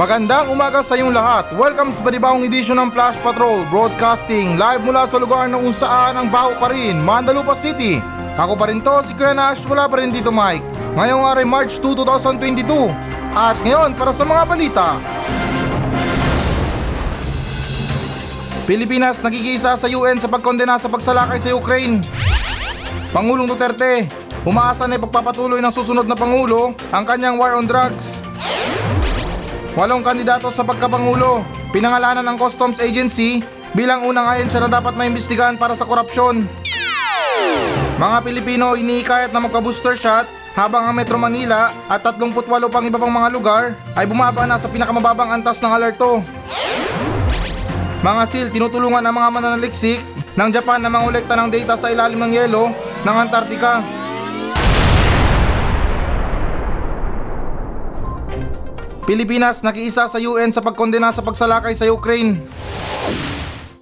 Magandang umaga sa inyong lahat. Welcome sa panibawang edisyon ng Flash Patrol Broadcasting live mula sa lugar na kung saan ang baho pa rin, Mandalupa City. Ako pa rin to, si Kuya Nash, wala pa rin dito Mike. Ngayong araw March 2, 2022. At ngayon, para sa mga balita. Pilipinas nagigisa sa UN sa pagkondena sa pagsalakay sa Ukraine. Pangulong Duterte, umaasa na ipagpapatuloy ng susunod na Pangulo ang kanyang war on drugs. Walong kandidato sa pagkapangulo, pinangalanan ng Customs Agency bilang unang ahensya na dapat maimbestigahan para sa korupsyon. Mga Pilipino iniikayat na magka-booster shot habang ang Metro Manila at 38 pang iba pang mga lugar ay bumaba na sa pinakamababang antas ng alerto. Mga SEAL tinutulungan ang mga mananaliksik ng Japan na mangolekta ng data sa ilalim ng yelo ng Antarctica. Pilipinas nakiisa sa UN sa pagkondena sa pagsalakay sa Ukraine.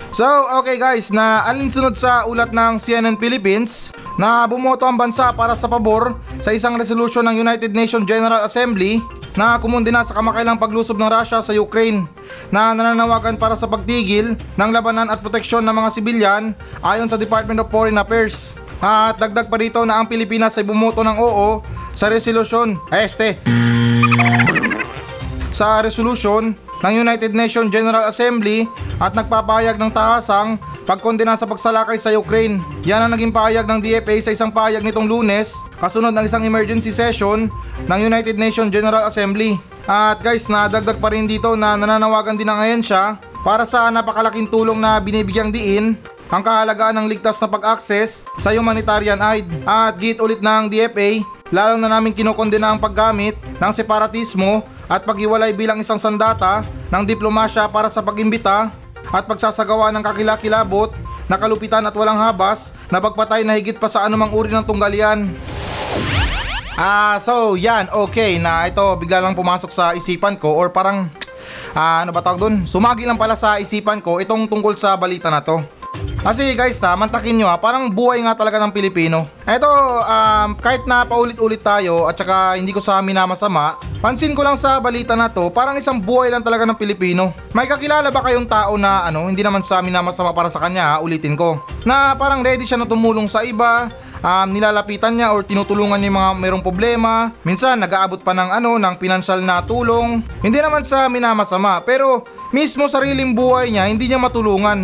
So, okay guys, na alinsunod sa ulat ng CNN Philippines na bumoto ang bansa para sa pabor sa isang resolution ng United Nations General Assembly na kumundina sa kamakailang paglusob ng Russia sa Ukraine na nananawagan para sa pagtigil ng labanan at proteksyon ng mga sibilyan ayon sa Department of Foreign Affairs. At dagdag pa rito na ang Pilipinas ay bumoto ng oo sa resolution. Este sa resolution ng United Nations General Assembly at nagpapahayag ng tahasang pagkondena sa pagsalakay sa Ukraine. Yan ang naging pahayag ng DFA sa isang pahayag nitong lunes kasunod ng isang emergency session ng United Nations General Assembly. At guys, nadagdag pa rin dito na nananawagan din ang ahensya para sa napakalaking tulong na binibigyang diin ang kahalagaan ng ligtas na pag-access sa humanitarian aid. At git ulit ng DFA, lalo na namin kinokondena ang paggamit ng separatismo at paghiwalay bilang isang sandata ng diplomasya para sa pagimbita at pagsasagawa ng kakilakilabot na kalupitan at walang habas na pagpatay na higit pa sa anumang uri ng tunggalian. Ah, so yan, okay na ito bigla lang pumasok sa isipan ko or parang ah, ano ba tawag doon? Sumagi lang pala sa isipan ko itong tungkol sa balita na to. Kasi guys na, mantakin nyo ha, parang buhay nga talaga ng Pilipino. Eto, um, kahit na paulit-ulit tayo at saka hindi ko sa amin na masama, pansin ko lang sa balita na to, parang isang buhay lang talaga ng Pilipino. May kakilala ba kayong tao na ano, hindi naman sa amin na masama para sa kanya ha, ulitin ko. Na parang ready siya na tumulong sa iba, um, nilalapitan niya or tinutulungan niya yung mga mayroong problema. Minsan nag-aabot pa ng ano, ng financial na tulong. Hindi naman sa amin na masama, pero mismo sariling buhay niya hindi niya matulungan.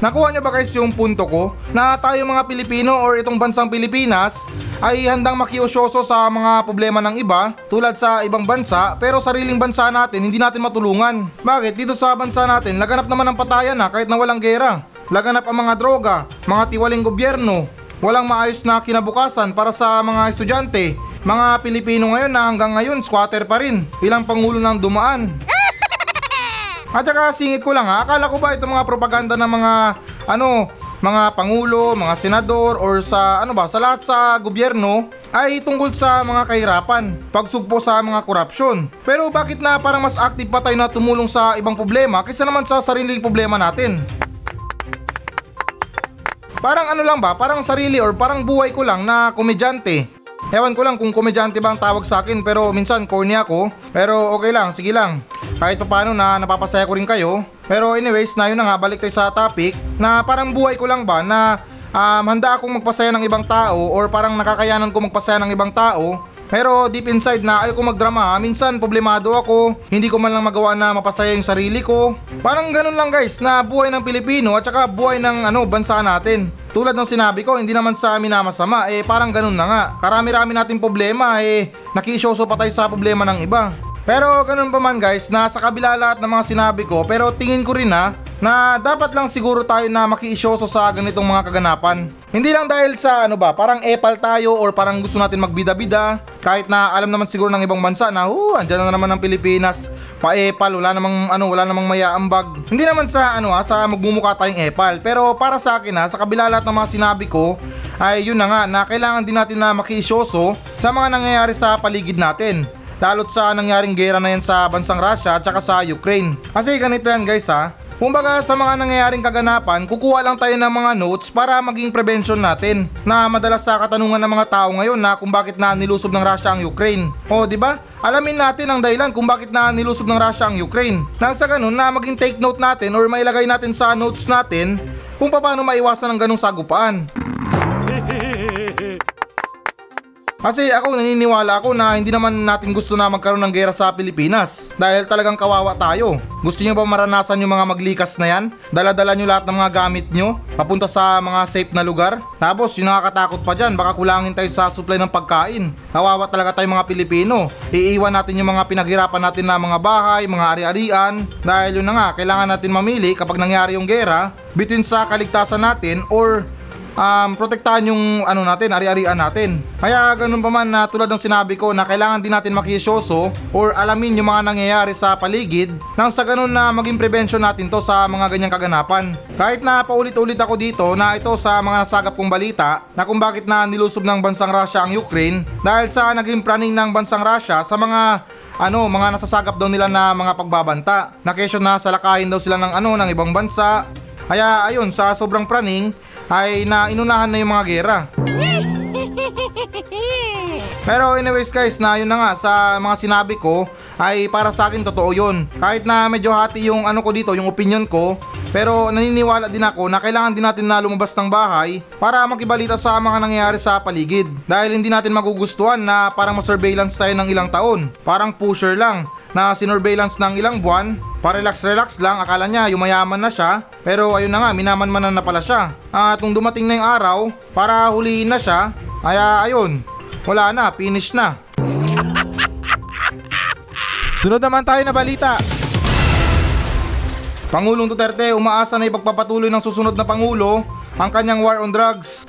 Nakuha niyo ba guys yung punto ko? Na tayo mga Pilipino or itong bansang Pilipinas ay handang makiusyoso sa mga problema ng iba tulad sa ibang bansa pero sariling bansa natin hindi natin matulungan. Bakit? Dito sa bansa natin laganap naman ang patayan na kahit na walang gera. Laganap ang mga droga, mga tiwaling gobyerno, walang maayos na kinabukasan para sa mga estudyante. Mga Pilipino ngayon na hanggang ngayon squatter pa rin. Ilang pangulo ng dumaan. At saka singit ko lang ha, akala ko ba itong mga propaganda ng mga ano, mga pangulo, mga senador or sa ano ba, sa lahat sa gobyerno ay tungkol sa mga kahirapan, pagsugpo sa mga korupsyon. Pero bakit na parang mas active pa tayo na tumulong sa ibang problema kaysa naman sa sariling problema natin? Parang ano lang ba, parang sarili or parang buhay ko lang na komedyante. Ewan ko lang kung komedyante ba ang tawag sa akin pero minsan corny ako. Pero okay lang, sige lang kahit pa paano na napapasaya ko rin kayo. Pero anyways, na yun na nga, balik tayo sa topic na parang buhay ko lang ba na um, handa akong magpasaya ng ibang tao or parang nakakayanan ko magpasaya ng ibang tao pero deep inside na ayaw ko magdrama, minsan problemado ako, hindi ko man lang magawa na mapasaya yung sarili ko. Parang ganun lang guys, na buhay ng Pilipino at saka buhay ng ano, bansa natin. Tulad ng sinabi ko, hindi naman sa amin na masama, eh parang ganun na nga. Karami-rami nating problema, eh nakiisyoso pa tayo sa problema ng iba. Pero ganun pa man guys, nasa kabila lahat ng mga sinabi ko, pero tingin ko rin ha, na dapat lang siguro tayo na makiisyoso sa ganitong mga kaganapan. Hindi lang dahil sa ano ba, parang epal tayo or parang gusto natin magbida-bida, kahit na alam naman siguro ng ibang bansa na, uh, andyan na naman ng Pilipinas, pa-epal, wala namang ano, wala namang mayaambag. Hindi naman sa ano ha, sa magmumukha tayong epal, pero para sa akin ha, sa kabila lahat ng mga sinabi ko, ay yun na nga, na kailangan din natin na makiisyoso sa mga nangyayari sa paligid natin dalot sa nangyaring gera na yan sa bansang Russia at sa Ukraine. Kasi ganito yan guys ha, Kumbaga sa mga nangyayaring kaganapan, kukuha lang tayo ng mga notes para maging prevention natin na madalas sa katanungan ng mga tao ngayon na kung bakit na nilusob ng Russia ang Ukraine. O di ba? Alamin natin ang dahilan kung bakit na nilusob ng Russia ang Ukraine. Nang sa ganun na maging take note natin or mailagay natin sa notes natin kung paano maiwasan ang ganong sagupaan. Kasi ako naniniwala ako na hindi naman natin gusto na magkaroon ng gera sa Pilipinas dahil talagang kawawa tayo. Gusto niyo ba maranasan yung mga maglikas na yan? Dala-dala nyo lahat ng mga gamit nyo papunta sa mga safe na lugar? Tapos yung nakakatakot pa dyan, baka kulangin tayo sa supply ng pagkain. Kawawa talaga tayo mga Pilipino. Iiwan natin yung mga pinaghirapan natin na mga bahay, mga ari-arian dahil yun na nga, kailangan natin mamili kapag nangyari yung gera between sa kaligtasan natin or um, protektahan yung ano natin, ari-arian natin. Kaya ganun pa man na tulad ng sinabi ko na kailangan din natin makisyoso or alamin yung mga nangyayari sa paligid nang sa ganun na maging prevention natin to sa mga ganyang kaganapan. Kahit na paulit-ulit ako dito na ito sa mga nasagap kong balita na kung bakit na nilusob ng bansang Russia ang Ukraine dahil sa naging planning ng bansang Russia sa mga ano, mga nasasagap daw nila na mga pagbabanta. Na kesyo na salakahin daw sila ng ano ng ibang bansa. Kaya ayun, sa sobrang praning ay na inunahan na yung mga gera. Pero anyways guys, na yun na nga sa mga sinabi ko ay para sa akin totoo yun. Kahit na medyo hati yung ano ko dito, yung opinion ko, pero naniniwala din ako na kailangan din natin na lumabas ng bahay para makibalita sa mga nangyayari sa paligid. Dahil hindi natin magugustuhan na parang masurveillance tayo ng ilang taon. Parang pusher lang na sinurveillance ng ilang buwan. Para relax-relax lang akala niya yumayaman na siya. Pero ayun na nga minamanmanan na pala siya. At nung dumating na yung araw para huliin na siya kaya ayun wala na finish na. Sunod naman tayo na balita. Pangulong Duterte umaasa na ipagpapatuloy ng susunod na Pangulo ang kanyang war on drugs.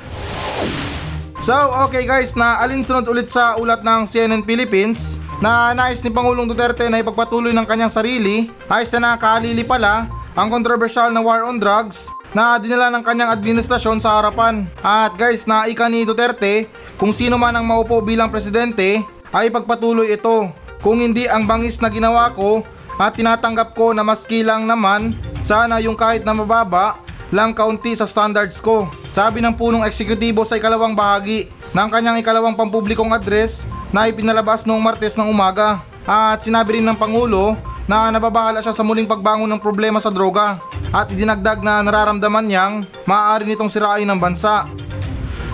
So, okay guys, na alinsunod ulit sa ulat ng CNN Philippines na nais ni Pangulong Duterte na ipagpatuloy ng kanyang sarili, ayos na nakalili pala ang controversial na war on drugs na dinala ng kanyang administrasyon sa harapan. At guys, naika ni Duterte kung sino man ang maupo bilang presidente ay ipagpatuloy ito. Kung hindi ang bangis na ginawa ko at tinatanggap ko na maski lang naman, sana yung kahit na mababa lang kaunti sa standards ko. Sabi ng punong eksekutibo sa ikalawang bahagi ng kanyang ikalawang pampublikong address na ipinalabas noong Martes ng umaga. At sinabi rin ng Pangulo na nababahala siya sa muling pagbangon ng problema sa droga at idinagdag na nararamdaman niyang maaari nitong sirain ng bansa.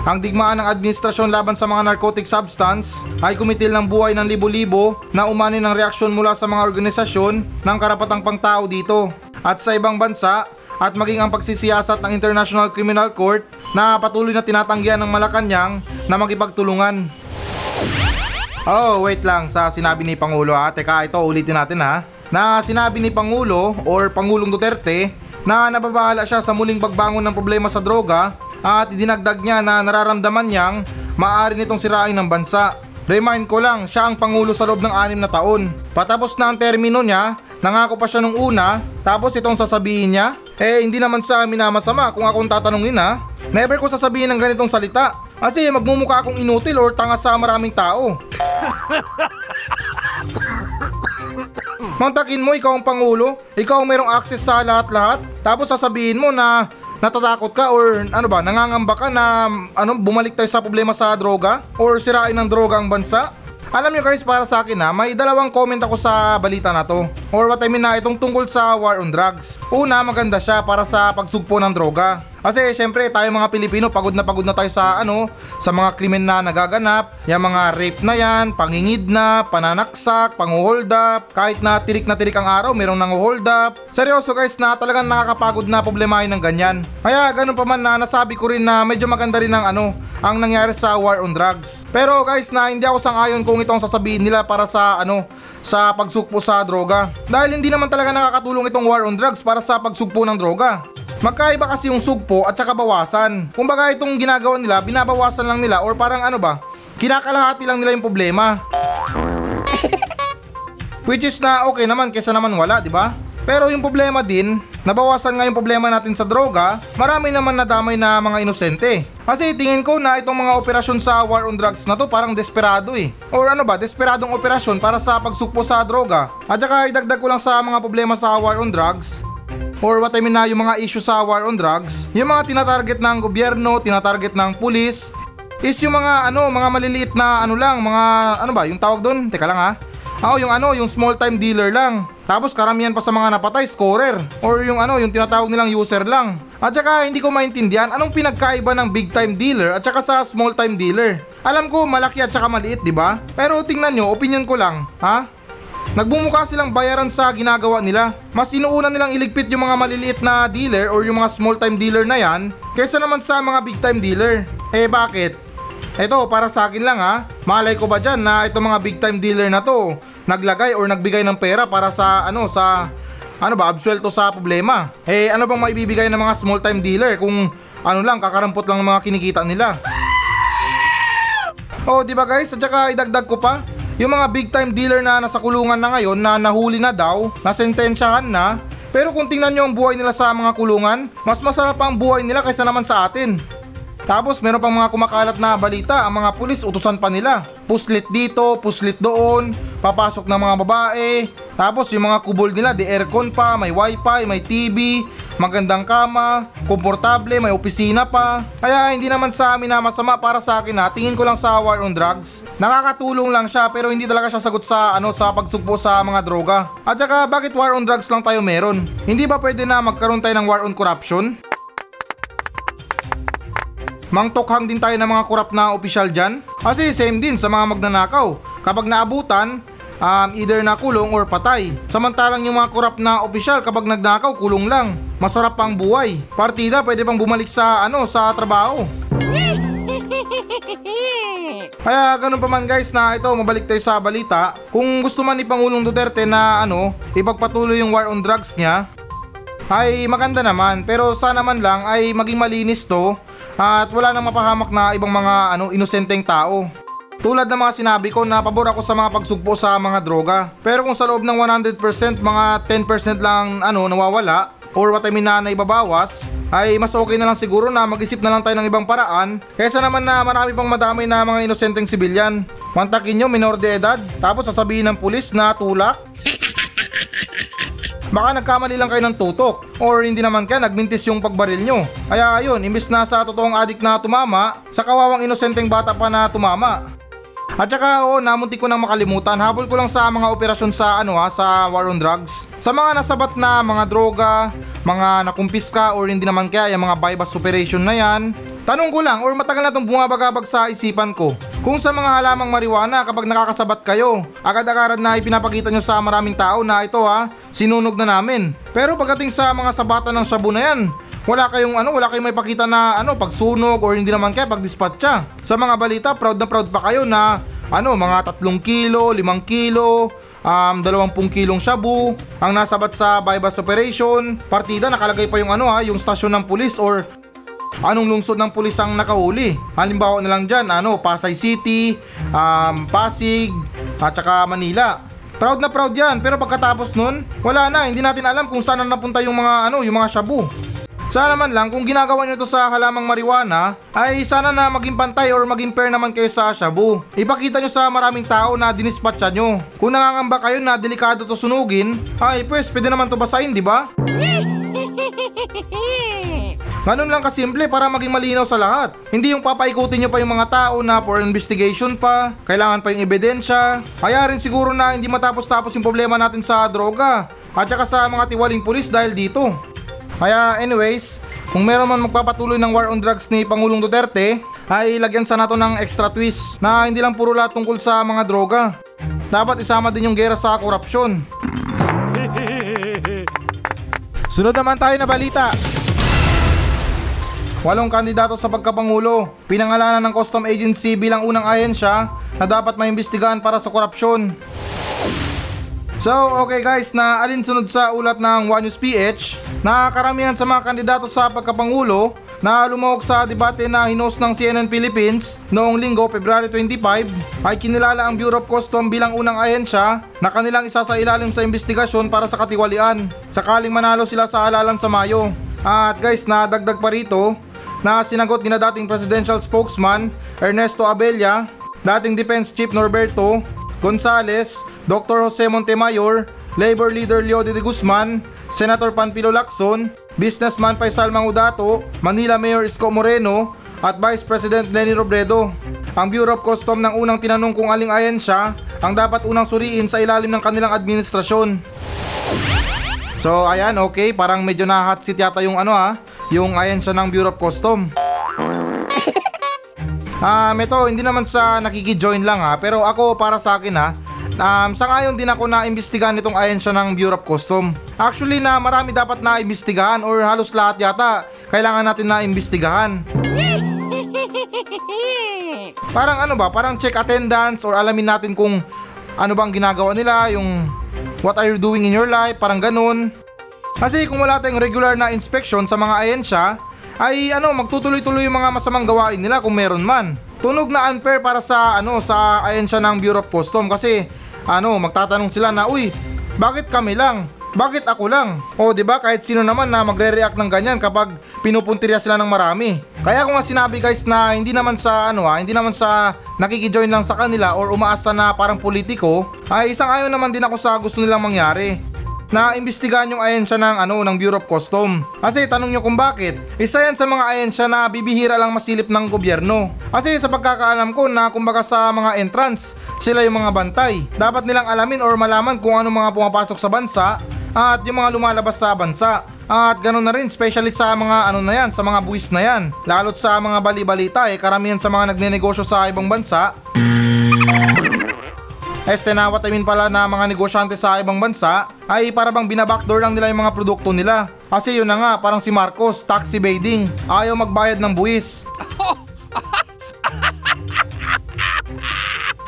Ang digmaan ng administrasyon laban sa mga narcotic substance ay kumitil ng buhay ng libo-libo na umani ng reaksyon mula sa mga organisasyon ng karapatang pangtao dito. At sa ibang bansa, at maging ang pagsisiyasat ng International Criminal Court na patuloy na tinatanggihan ng Malacanang na magipagtulungan. Oh, wait lang sa sinabi ni Pangulo ha. Teka, ito ulitin natin ha. Na sinabi ni Pangulo or Pangulong Duterte na nababahala siya sa muling pagbangon ng problema sa droga at idinagdag niya na nararamdaman niyang maaari nitong sirain ng bansa. Remind ko lang, siya ang Pangulo sa loob ng anim na taon. Patapos na ang termino niya, nangako pa siya nung una, tapos itong sasabihin niya, eh hindi naman sa amin na masama kung akong tatanungin ha. Never ko sasabihin ng ganitong salita. Kasi magmumukha akong inutil or tanga sa maraming tao. Mantakin mo, ikaw ang pangulo. Ikaw ang mayroong access sa lahat-lahat. Tapos sasabihin mo na natatakot ka or ano ba, nangangamba ka na ano, bumalik tayo sa problema sa droga or sirain ng droga ang bansa. Alam nyo guys, para sa akin na may dalawang comment ako sa balita na to. Or what I mean na itong tungkol sa war on drugs. Una, maganda siya para sa pagsugpo ng droga. Kasi syempre tayo mga Pilipino pagod na pagod na tayo sa ano, sa mga krimen na nagaganap, yung mga rape na yan, pangingid na, pananaksak, panguhold up, kahit na tirik na tirik ang araw, merong nang hold up. Seryoso guys na talagang nakakapagod na problemahin ng ganyan. Kaya ganun pa man na nasabi ko rin na medyo maganda rin ang ano, ang nangyari sa war on drugs. Pero guys na hindi ako sangayon kung itong sasabihin nila para sa ano, sa pagsugpo sa droga. Dahil hindi naman talaga nakakatulong itong war on drugs para sa pagsugpo ng droga. Magkaiba kasi yung sugpo at saka bawasan. Kumbaga itong ginagawa nila, binabawasan lang nila or parang ano ba, kinakalahati lang nila yung problema. Which is na okay naman kesa naman wala, di ba? Pero yung problema din, nabawasan nga yung problema natin sa droga, marami naman nadamay na mga inosente. Kasi tingin ko na itong mga operasyon sa war on drugs na to parang desperado eh. Or ano ba, desperadong operasyon para sa pagsukpo sa droga. At saka idagdag ko lang sa mga problema sa war on drugs, or what I mean na yung mga issue sa war on drugs, yung mga tinatarget ng gobyerno, tinatarget ng pulis, is yung mga ano, mga maliliit na ano lang, mga ano ba, yung tawag doon? Teka lang ha. Oo, yung ano, yung small time dealer lang. Tapos karamihan pa sa mga napatay, scorer. Or yung ano, yung tinatawag nilang user lang. At saka hindi ko maintindihan anong pinagkaiba ng big time dealer at saka sa small time dealer. Alam ko malaki at saka maliit, di ba? Pero tingnan nyo, opinion ko lang, ha? Nagbumuka silang bayaran sa ginagawa nila. Mas inuuna nilang iligpit yung mga maliliit na dealer or yung mga small time dealer na yan kaysa naman sa mga big time dealer. Eh bakit? Eto, para sa akin lang ha. Malay ko ba dyan na itong mga big time dealer na to naglagay or nagbigay ng pera para sa ano sa ano ba absuelto sa problema. Eh ano bang maibibigay ng mga small time dealer kung ano lang kakarampot lang ng mga kinikita nila. Oh, di ba guys? At saka idagdag ko pa, yung mga big time dealer na nasa kulungan na ngayon na nahuli na daw, nasentensyahan na, pero kung tingnan nyo ang buhay nila sa mga kulungan, mas masarap ang buhay nila kaysa naman sa atin. Tapos meron pang mga kumakalat na balita, ang mga pulis utusan pa nila. Puslit dito, puslit doon, papasok ng mga babae. Tapos yung mga kubol nila, di aircon pa, may wifi, may TV, magandang kama, komportable, may opisina pa. Kaya hindi naman sa amin na masama para sa akin ha, tingin ko lang sa war on drugs. Nakakatulong lang siya pero hindi talaga siya sagot sa ano sa pagsugpo sa mga droga. At saka bakit war on drugs lang tayo meron? Hindi ba pwede na magkaroon tayo ng war on corruption? Mangtokhang din tayo ng mga korap na opisyal dyan. Kasi same din sa mga magnanakaw. Kapag naabutan, um, either nakulong or patay. Samantalang yung mga korap na opisyal kapag nagnakaw, kulong lang. Masarap pang buhay. Partida pwede pang bumalik sa ano sa trabaho. Kaya ganun pa man guys na ito mabalik tayo sa balita. Kung gusto man ni Pangulong Duterte na ano, ipagpatuloy yung war on drugs niya, ay maganda naman pero sana man lang ay maging malinis to at wala nang mapahamak na ibang mga ano inosenteng tao. Tulad ng mga sinabi ko na pabor ako sa mga pagsugpo sa mga droga. Pero kung sa loob ng 100% mga 10% lang ano nawawala or what I mean na naibabawas, ay mas okay na lang siguro na mag-isip na lang tayo ng ibang paraan kaysa naman na marami pang madamay na mga inosenteng sibilyan. Mantakin nyo minor de edad tapos sasabihin ng pulis na tulak Baka nagkamali lang kayo ng tutok or hindi naman kaya nagmintis yung pagbaril nyo. Kaya ayun, imbis na sa totoong adik na tumama, sa kawawang inosenteng bata pa na tumama. At saka oo, namunti ko nang makalimutan. Habol ko lang sa mga operasyon sa ano ha, sa war on drugs. Sa mga nasabat na mga droga, mga nakumpiska or hindi naman kaya yung mga bypass operation na yan. Tanong ko lang or matagal na itong bumabagabag sa isipan ko. Kung sa mga halamang marijuana kapag nakakasabat kayo, agad-agad na ipinapakita nyo sa maraming tao na ito ha, sinunog na namin. Pero pagdating sa mga sabatan ng shabu na yan, wala kayong ano, wala kayong may pakita na ano, pagsunog or hindi naman kaya pagdispatcha. Sa mga balita, proud na proud pa kayo na ano, mga 3 kilo, 5 kilo, um, 20 kilong shabu, ang nasabat sa bypass operation, partida nakalagay pa yung ano ha, yung stasyon ng pulis or anong lungsod ng pulis ang nakahuli. Halimbawa na lang dyan, ano, Pasay City, um, Pasig, at saka Manila. Proud na proud yan, pero pagkatapos nun, wala na, hindi natin alam kung saan na napunta yung mga, ano, yung mga shabu. Sana man lang kung ginagawa nyo to sa halamang marijuana ay sana na maging pantay or maging fair naman kayo sa shabu. Ipakita nyo sa maraming tao na dinispatcha nyo. Kung nangangamba kayo na delikado to sunugin, ay pwes pwede naman to basahin, di ba? Ganun lang kasimple para maging malinaw sa lahat. Hindi yung papaikutin nyo pa yung mga tao na for investigation pa, kailangan pa yung ebidensya. Kaya rin siguro na hindi matapos-tapos yung problema natin sa droga at saka sa mga tiwaling pulis dahil dito. Kaya anyways, kung meron man magpapatuloy ng war on drugs ni Pangulong Duterte, ay lagyan sana to ng extra twist na hindi lang puro lahat tungkol sa mga droga. Dapat isama din yung gera sa korupsyon. Sunod naman tayo na balita. Walong kandidato sa pagkapangulo, pinangalanan ng custom agency bilang unang ahensya na dapat maimbestigahan para sa korupsyon. So, okay guys, na alinsunod sa ulat ng One News PH na karamihan sa mga kandidato sa pagkapangulo na lumahok sa debate na hinos ng CNN Philippines noong linggo, February 25, ay kinilala ang Bureau of Custom bilang unang ahensya na kanilang isa sa ilalim sa investigasyon para sa katiwalian. Sakaling manalo sila sa halalan sa Mayo. At guys, nadagdag pa rito na sinagot ni na dating presidential spokesman Ernesto Abella, dating Defense Chief Norberto, Gonzales, Dr. Jose Montemayor, Labor Leader Leo de Guzman, Senator Panfilo Lacson, Businessman Faisal Mangudato, Manila Mayor Isko Moreno, at Vice President Lenny Robredo. Ang Bureau of Custom ng unang tinanong kung aling ahensya ang dapat unang suriin sa ilalim ng kanilang administrasyon. So ayan, okay, parang medyo na hot seat yata yung ano ha, yung ahensya ng Bureau of Custom. Um, ito, hindi naman sa nakiki-join lang ha, pero ako para sa akin ha, um, sangayon din ako na imbestigahan itong ahensya ng Bureau of Custom. Actually na marami dapat na imbestigahan or halos lahat yata kailangan natin na imbestigahan. Parang ano ba, parang check attendance or alamin natin kung ano bang ginagawa nila, yung what are you doing in your life, parang ganun. Kasi kung wala tayong regular na inspection sa mga ahensya, ay ano, magtutuloy-tuloy yung mga masamang gawain nila kung meron man. Tunog na unfair para sa ano sa ahensya ng Bureau of Custom kasi ano, magtatanong sila na, "Uy, bakit kami lang? Bakit ako lang?" O 'di ba kahit sino naman na magre-react ng ganyan kapag pinupuntirya sila ng marami. Kaya ko nga sinabi guys na hindi naman sa ano ha, hindi naman sa nakikijoin lang sa kanila or umaasta na parang politiko, ay isang ayon naman din ako sa gusto nilang mangyari na imbestigahan yung ahensya ng ano ng Bureau of Custom. Kasi tanong nyo kung bakit. Isa yan sa mga ahensya na bibihira lang masilip ng gobyerno. Kasi sa pagkakaalam ko na kumbaga sa mga entrance, sila yung mga bantay. Dapat nilang alamin or malaman kung ano mga pumapasok sa bansa at yung mga lumalabas sa bansa. At ganoon na rin, especially sa mga ano na yan, sa mga buwis na yan. Lalo't sa mga bali-balita eh, karamihan sa mga nagnenegosyo sa ibang bansa, Este na what I mean pala na mga negosyante sa ibang bansa ay para bang binabackdoor lang nila yung mga produkto nila. Kasi yun na nga, parang si Marcos, tax evading, ayaw magbayad ng buwis.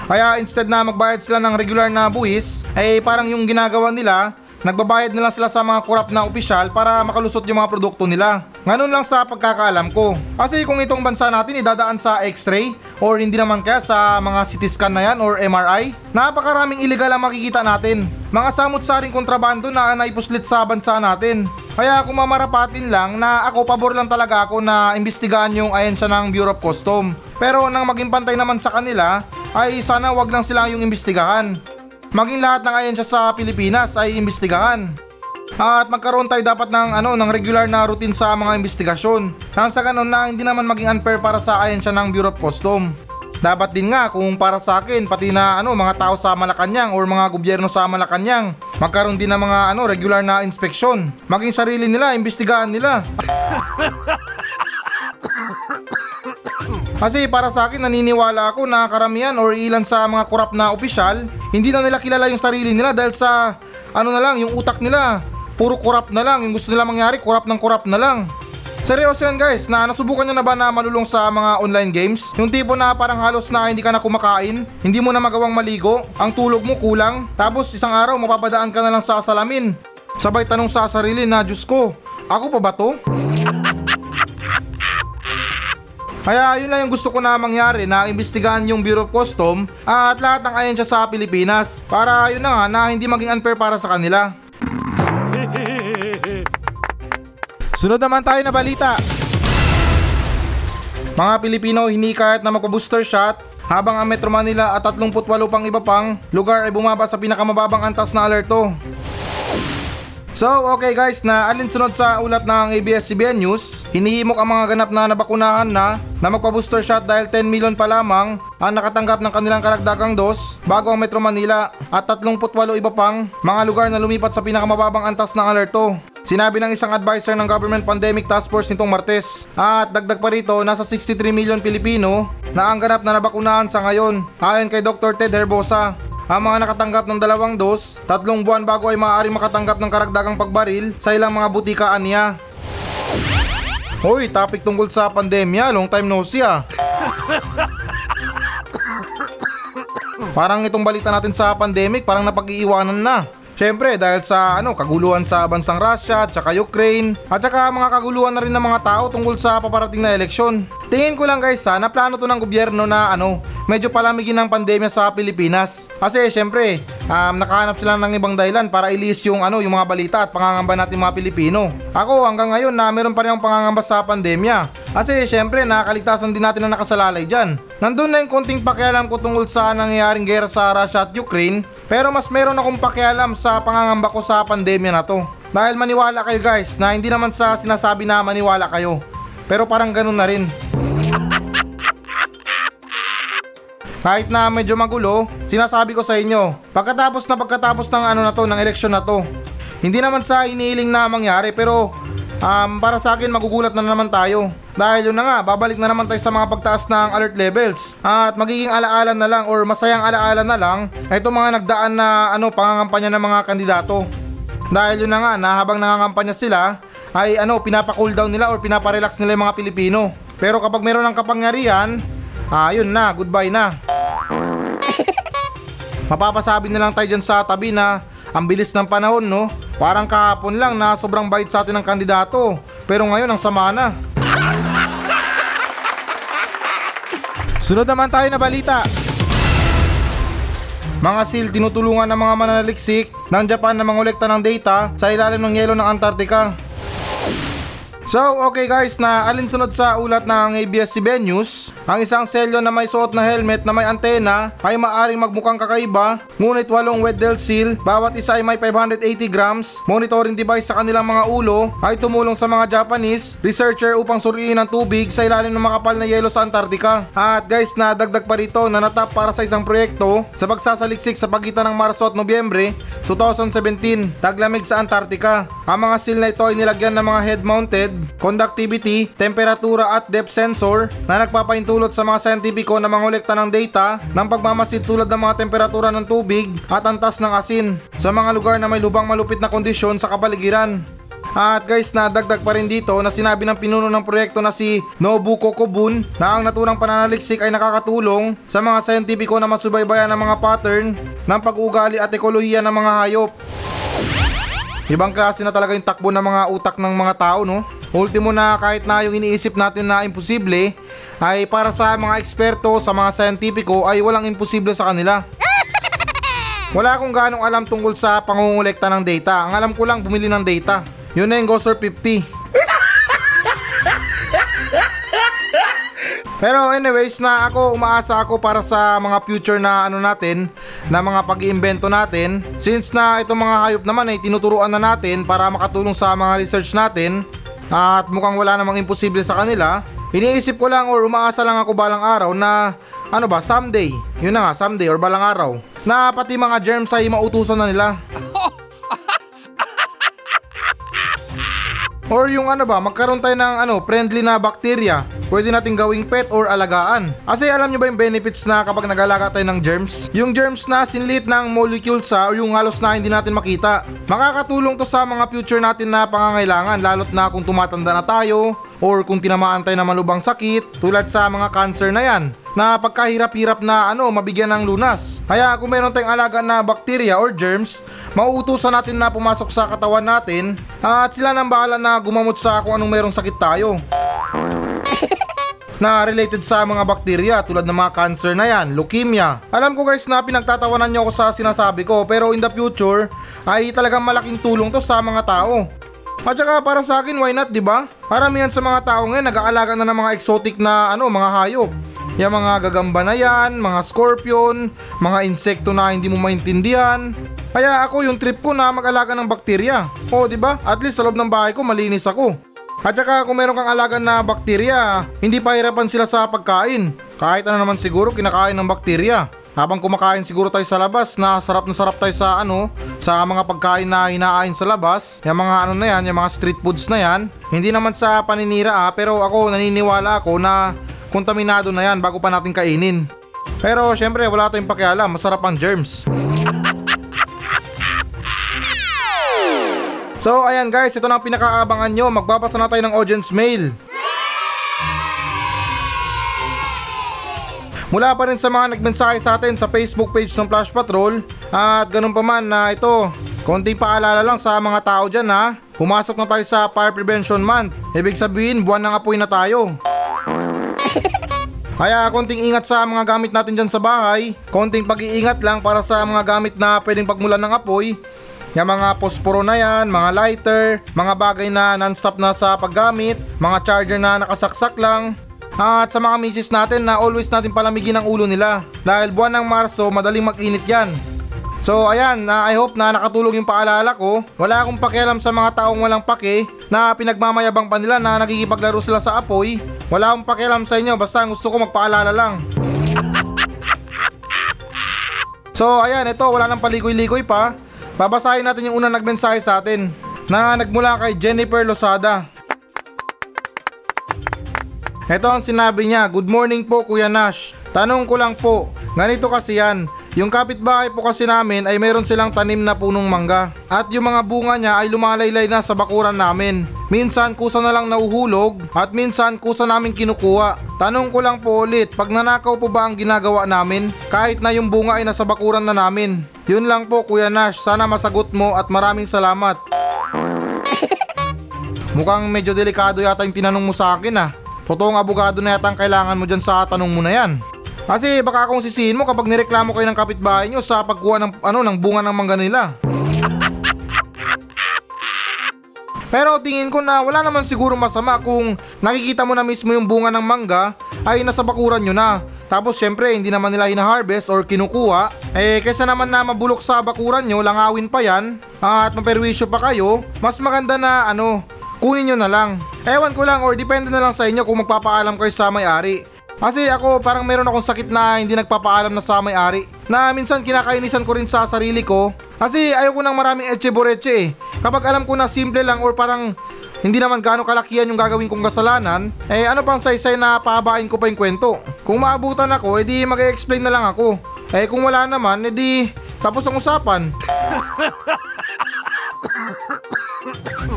Kaya instead na magbayad sila ng regular na buwis, ay parang yung ginagawa nila, nagbabayad na lang sila sa mga korap na opisyal para makalusot yung mga produkto nila. Ngayon lang sa pagkakaalam ko. Kasi kung itong bansa natin idadaan sa x-ray or hindi naman kaya sa mga CT scan na yan or MRI, napakaraming illegal ang makikita natin. Mga samot-saring kontrabando na naipuslit sa bansa natin. Kaya kung mamarapatin lang na ako pabor lang talaga ako na imbestigahan yung ahensya ng Bureau of Custom. Pero nang maging pantay naman sa kanila, ay sana wag lang sila yung imbestigahan. Maging lahat ng ahensya sa Pilipinas ay imbestigahan. At magkaroon tayo dapat ng ano ng regular na routine sa mga investigasyon. Nang sa ganun na hindi naman maging unfair para sa ahensya ng Bureau of Custom. Dapat din nga kung para sa akin pati na ano mga tao sa Malacanang or mga gobyerno sa Malacanang magkaroon din ng mga ano regular na inspeksyon. Maging sarili nila, imbestigahan nila. Kasi para sa akin naniniwala ako na karamihan or ilan sa mga korap na opisyal, hindi na nila kilala yung sarili nila dahil sa ano na lang, yung utak nila. Puro korap na lang, yung gusto nila mangyari, korap ng korap na lang. Seryoso yan guys, na nasubukan nyo na ba na malulong sa mga online games? Yung tipo na parang halos na hindi ka na kumakain, hindi mo na magawang maligo, ang tulog mo kulang, tapos isang araw mapapadaan ka na lang sa salamin. Sabay tanong sa sarili na, Diyos ko, ako pa ba to? Kaya yun lang yung gusto ko na mangyari na imbestigahan yung Bureau of Custom at lahat ng ahensya sa Pilipinas para yun na nga na hindi maging unfair para sa kanila. Sunod naman tayo na balita. Mga Pilipino hinikayat na magpa-booster shot habang ang Metro Manila at 38 pang iba pang lugar ay bumaba sa pinakamababang antas na alerto. So, okay guys, na alinsunod sa ulat ng ABS-CBN News, hinihimok ang mga ganap na nabakunahan na na magpa-booster shot dahil 10 million pa lamang ang nakatanggap ng kanilang karagdagang dos bago ang Metro Manila at 38 iba pang mga lugar na lumipat sa pinakamababang antas ng alerto. Sinabi ng isang advisor ng Government Pandemic Task Force nitong Martes. At dagdag pa rito, nasa 63 million Pilipino na ang ganap na nabakunahan sa ngayon. Ayon kay Dr. Ted Herbosa, ang mga nakatanggap ng dalawang dos, tatlong buwan bago ay maaaring makatanggap ng karagdagang pagbaril sa ilang mga butikaan niya. Hoy, topic tungkol sa pandemya, long time no see ah. Parang itong balita natin sa pandemic, parang napag-iiwanan na. Siyempre dahil sa ano kaguluhan sa bansang Russia at saka Ukraine at saka mga kaguluhan na rin ng mga tao tungkol sa paparating na eleksyon. Tingin ko lang guys ha, na plano to ng gobyerno na ano, medyo palamigin ng pandemya sa Pilipinas. Kasi siyempre, um, nakahanap sila ng ibang dahilan para ilis yung ano, yung mga balita at pangangamba natin mga Pilipino. Ako hanggang ngayon na meron pa rin akong pangangamba sa pandemya. Kasi syempre nakakaligtasan din natin na nakasalalay dyan. Nandun na yung konting pakialam ko tungkol sa nangyayaring gera sa Russia at Ukraine pero mas meron akong pakialam sa pangangamba ko sa pandemya na to. Dahil maniwala kayo guys na hindi naman sa sinasabi na maniwala kayo. Pero parang ganun na rin. Kahit na medyo magulo, sinasabi ko sa inyo, pagkatapos na pagkatapos ng ano na to, ng eleksyon na to, hindi naman sa iniiling na mangyari pero um, para sa akin magugulat na naman tayo. Dahil yun na nga, babalik na naman tayo sa mga pagtaas ng alert levels. At magiging alaala na lang or masayang alaala na lang itong mga nagdaan na ano, pangangampanya ng mga kandidato. Dahil yun na nga, na habang nangangampanya sila, ay ano, pinapa-cool down nila or pinapa-relax nila yung mga Pilipino. Pero kapag meron ng kapangyarihan, ah, yun na, goodbye na. Mapapasabi na lang tayo dyan sa tabi na ang bilis ng panahon, no? Parang kahapon lang na sobrang bait sa atin ng kandidato. Pero ngayon ang sama na. Sunod naman tayo na balita. Mga SEAL tinutulungan ng mga mananaliksik ng Japan na mangolekta ng data sa ilalim ng yelo ng Antarctica. So, okay guys, na alinsunod sa ulat ng ABS-CBN News, ang isang selyo na may suot na helmet na may antena ay maaring magmukhang kakaiba, ngunit walong Weddell seal, bawat isa ay may 580 grams, monitoring device sa kanilang mga ulo ay tumulong sa mga Japanese researcher upang suriin ang tubig sa ilalim ng makapal na yelo sa Antarctica. At guys, nadagdag pa rito na natap para sa isang proyekto sa pagsasaliksik sa pagitan ng Marso at Nobyembre 2017, taglamig sa Antarctica. Ang mga seal na ito ay nilagyan ng mga head-mounted conductivity, temperatura at depth sensor na nagpapaintulot sa mga scientifico na mangolekta ng data ng pagmamasid tulad ng mga temperatura ng tubig at antas ng asin sa mga lugar na may lubang malupit na kondisyon sa kapaligiran. At guys, nadagdag pa rin dito na sinabi ng pinuno ng proyekto na si Nobuko Kobun na ang naturang pananaliksik ay nakakatulong sa mga scientifico na masubaybayan ng mga pattern ng pag-uugali at ekolohiya ng mga hayop. Ibang klase na talaga yung takbo ng mga utak ng mga tao, no? Ultimo na kahit na yung iniisip natin na imposible, ay para sa mga eksperto, sa mga scientifico, ay walang imposible sa kanila. Wala akong ganong alam tungkol sa pangungulekta ng data. Ang alam ko lang bumili ng data. Yun na yung Gosser 50. Pero anyways na ako umaasa ako para sa mga future na ano natin na mga pag-iimbento natin since na itong mga hayop naman ay tinuturuan na natin para makatulong sa mga research natin at mukhang wala namang imposible sa kanila. Iniisip ko lang or umaasa lang ako balang araw na ano ba someday. Yun na nga someday or balang araw. Na pati mga germs ay mautusan na nila Or yung ano ba, magkaroon tayo ng ano, friendly na bakterya. Pwede nating gawing pet or alagaan. Kasi alam nyo ba yung benefits na kapag nag-alaga tayo ng germs? Yung germs na sinlit ng molecules sa o yung halos na hindi natin makita. Makakatulong to sa mga future natin na pangangailangan lalot na kung tumatanda na tayo or kung tinamaan tayo ng malubang sakit tulad sa mga cancer na yan na pagkahirap-hirap na ano mabigyan ng lunas. Kaya kung meron tayong alaga na bacteria or germs, mauutusan natin na pumasok sa katawan natin at sila nang bahala na gumamot sa kung anong merong sakit tayo. na related sa mga bakterya tulad ng mga cancer na yan, leukemia. Alam ko guys na pinagtatawanan nyo ako sa sinasabi ko pero in the future ay talagang malaking tulong to sa mga tao. At saka para sa akin, why not, di ba? Paramihan sa mga tao ngayon nag-aalaga na ng mga exotic na ano, mga hayop. Yung mga gagamba na yan, mga scorpion, mga insekto na hindi mo maintindihan. Kaya ako yung trip ko na mag-alaga ng bakterya. O, di ba? At least sa loob ng bahay ko malinis ako. At saka kung meron kang alaga na bakterya, hindi pahirapan sila sa pagkain. Kahit ano naman siguro kinakain ng bakterya. Habang kumakain siguro tayo sa labas na sarap na sarap tayo sa ano, sa mga pagkain na hinaain sa labas, yung mga ano na yan, yung mga street foods na yan. Hindi naman sa paninira ah, pero ako naniniwala ako na kontaminado na yan bago pa natin kainin. Pero syempre wala tayong pakialam, masarap ang germs. So ayan guys, ito na ang pinakaabangan nyo. Magbabasa na tayo ng audience mail. Mula pa rin sa mga nagmensahe sa atin sa Facebook page ng Flash Patrol at ganun pa man na ito, konting paalala lang sa mga tao dyan ha. Pumasok na tayo sa Fire Prevention Month. Ibig sabihin, buwan ng apoy na tayo. Kaya konting ingat sa mga gamit natin dyan sa bahay, konting pag-iingat lang para sa mga gamit na pwedeng pagmulan ng apoy, Yung mga posporo na yan, mga lighter, mga bagay na non-stop na sa paggamit, mga charger na nakasaksak lang, at sa mga misis natin na always natin palamigin ang ulo nila dahil buwan ng Marso madaling mag-init yan. So ayan, na I hope na nakatulong yung paalala ko. Wala akong pakialam sa mga taong walang pake na pinagmamayabang pa nila na nakikipaglaro sila sa apoy. Wala akong pakialam sa inyo basta gusto ko magpaalala lang. So ayan, ito wala nang paligoy-ligoy pa. Babasahin natin yung unang nagmensahe sa atin na nagmula kay Jennifer Losada. Ito ang sinabi niya, Good morning po Kuya Nash. Tanong ko lang po, ganito kasi yan. Yung kapitbahay po kasi namin ay meron silang tanim na punong mangga. At yung mga bunga niya ay lumalaylay na sa bakuran namin. Minsan kusa na lang nauhulog at minsan kusa namin kinukuha. Tanong ko lang po ulit, pag nanakaw po ba ang ginagawa namin? Kahit na yung bunga ay nasa bakuran na namin. Yun lang po Kuya Nash, sana masagot mo at maraming salamat. Mukhang medyo delikado yata yung tinanong mo sa akin ah. Totoong abogado na yata ang kailangan mo dyan sa tanong mo na yan. Kasi baka akong sisihin mo kapag nireklamo kayo ng kapitbahay nyo sa pagkuha ng, ano, ng bunga ng mangga nila. Pero tingin ko na wala naman siguro masama kung nakikita mo na mismo yung bunga ng mangga ay nasa bakuran nyo na. Tapos syempre hindi naman nila hina-harvest or kinukuha. Eh kaysa naman na mabulok sa bakuran nyo, langawin pa yan at maperwisyo pa kayo, mas maganda na ano, kunin nyo na lang. Ewan ko lang or depende na lang sa inyo kung magpapaalam kayo sa may-ari. Kasi ako parang meron akong sakit na hindi nagpapaalam na sa may-ari. Na minsan kinakainisan ko rin sa sarili ko. Kasi ayoko nang maraming etche boreche eh. Kapag alam ko na simple lang or parang hindi naman gaano kalakihan yung gagawin kong kasalanan, eh ano pang saysay na pahabain ko pa yung kwento. Kung maabutan ako, edi mag-explain na lang ako. Eh kung wala naman, edi tapos ang usapan.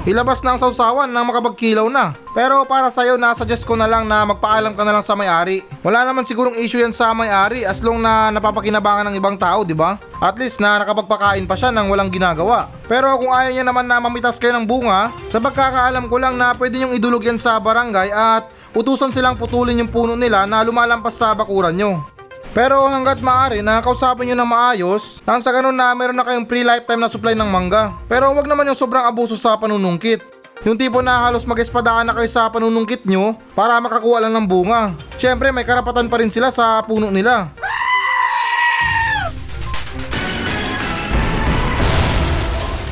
Ilabas na ang sausawan nang makapagkilaw na. Pero para sa'yo, nasuggest ko na lang na magpaalam ka na lang sa may-ari. Wala naman sigurong issue yan sa may-ari as long na napapakinabangan ng ibang tao, di ba? At least na nakapagpakain pa siya nang walang ginagawa. Pero kung ayaw niya naman na mamitas kayo ng bunga, sa pagkakaalam ko lang na pwede niyong idulog yan sa barangay at utusan silang putulin yung puno nila na lumalampas sa bakuran nyo. Pero hanggat maaari, nakakausapin nyo na maayos, nang sa ganun na meron na kayong free lifetime na supply ng mangga. Pero wag naman yung sobrang abuso sa panunungkit. Yung tipo na halos mag-espadaan na kayo sa panunungkit nyo para makakuha lang ng bunga. Siyempre may karapatan pa rin sila sa puno nila.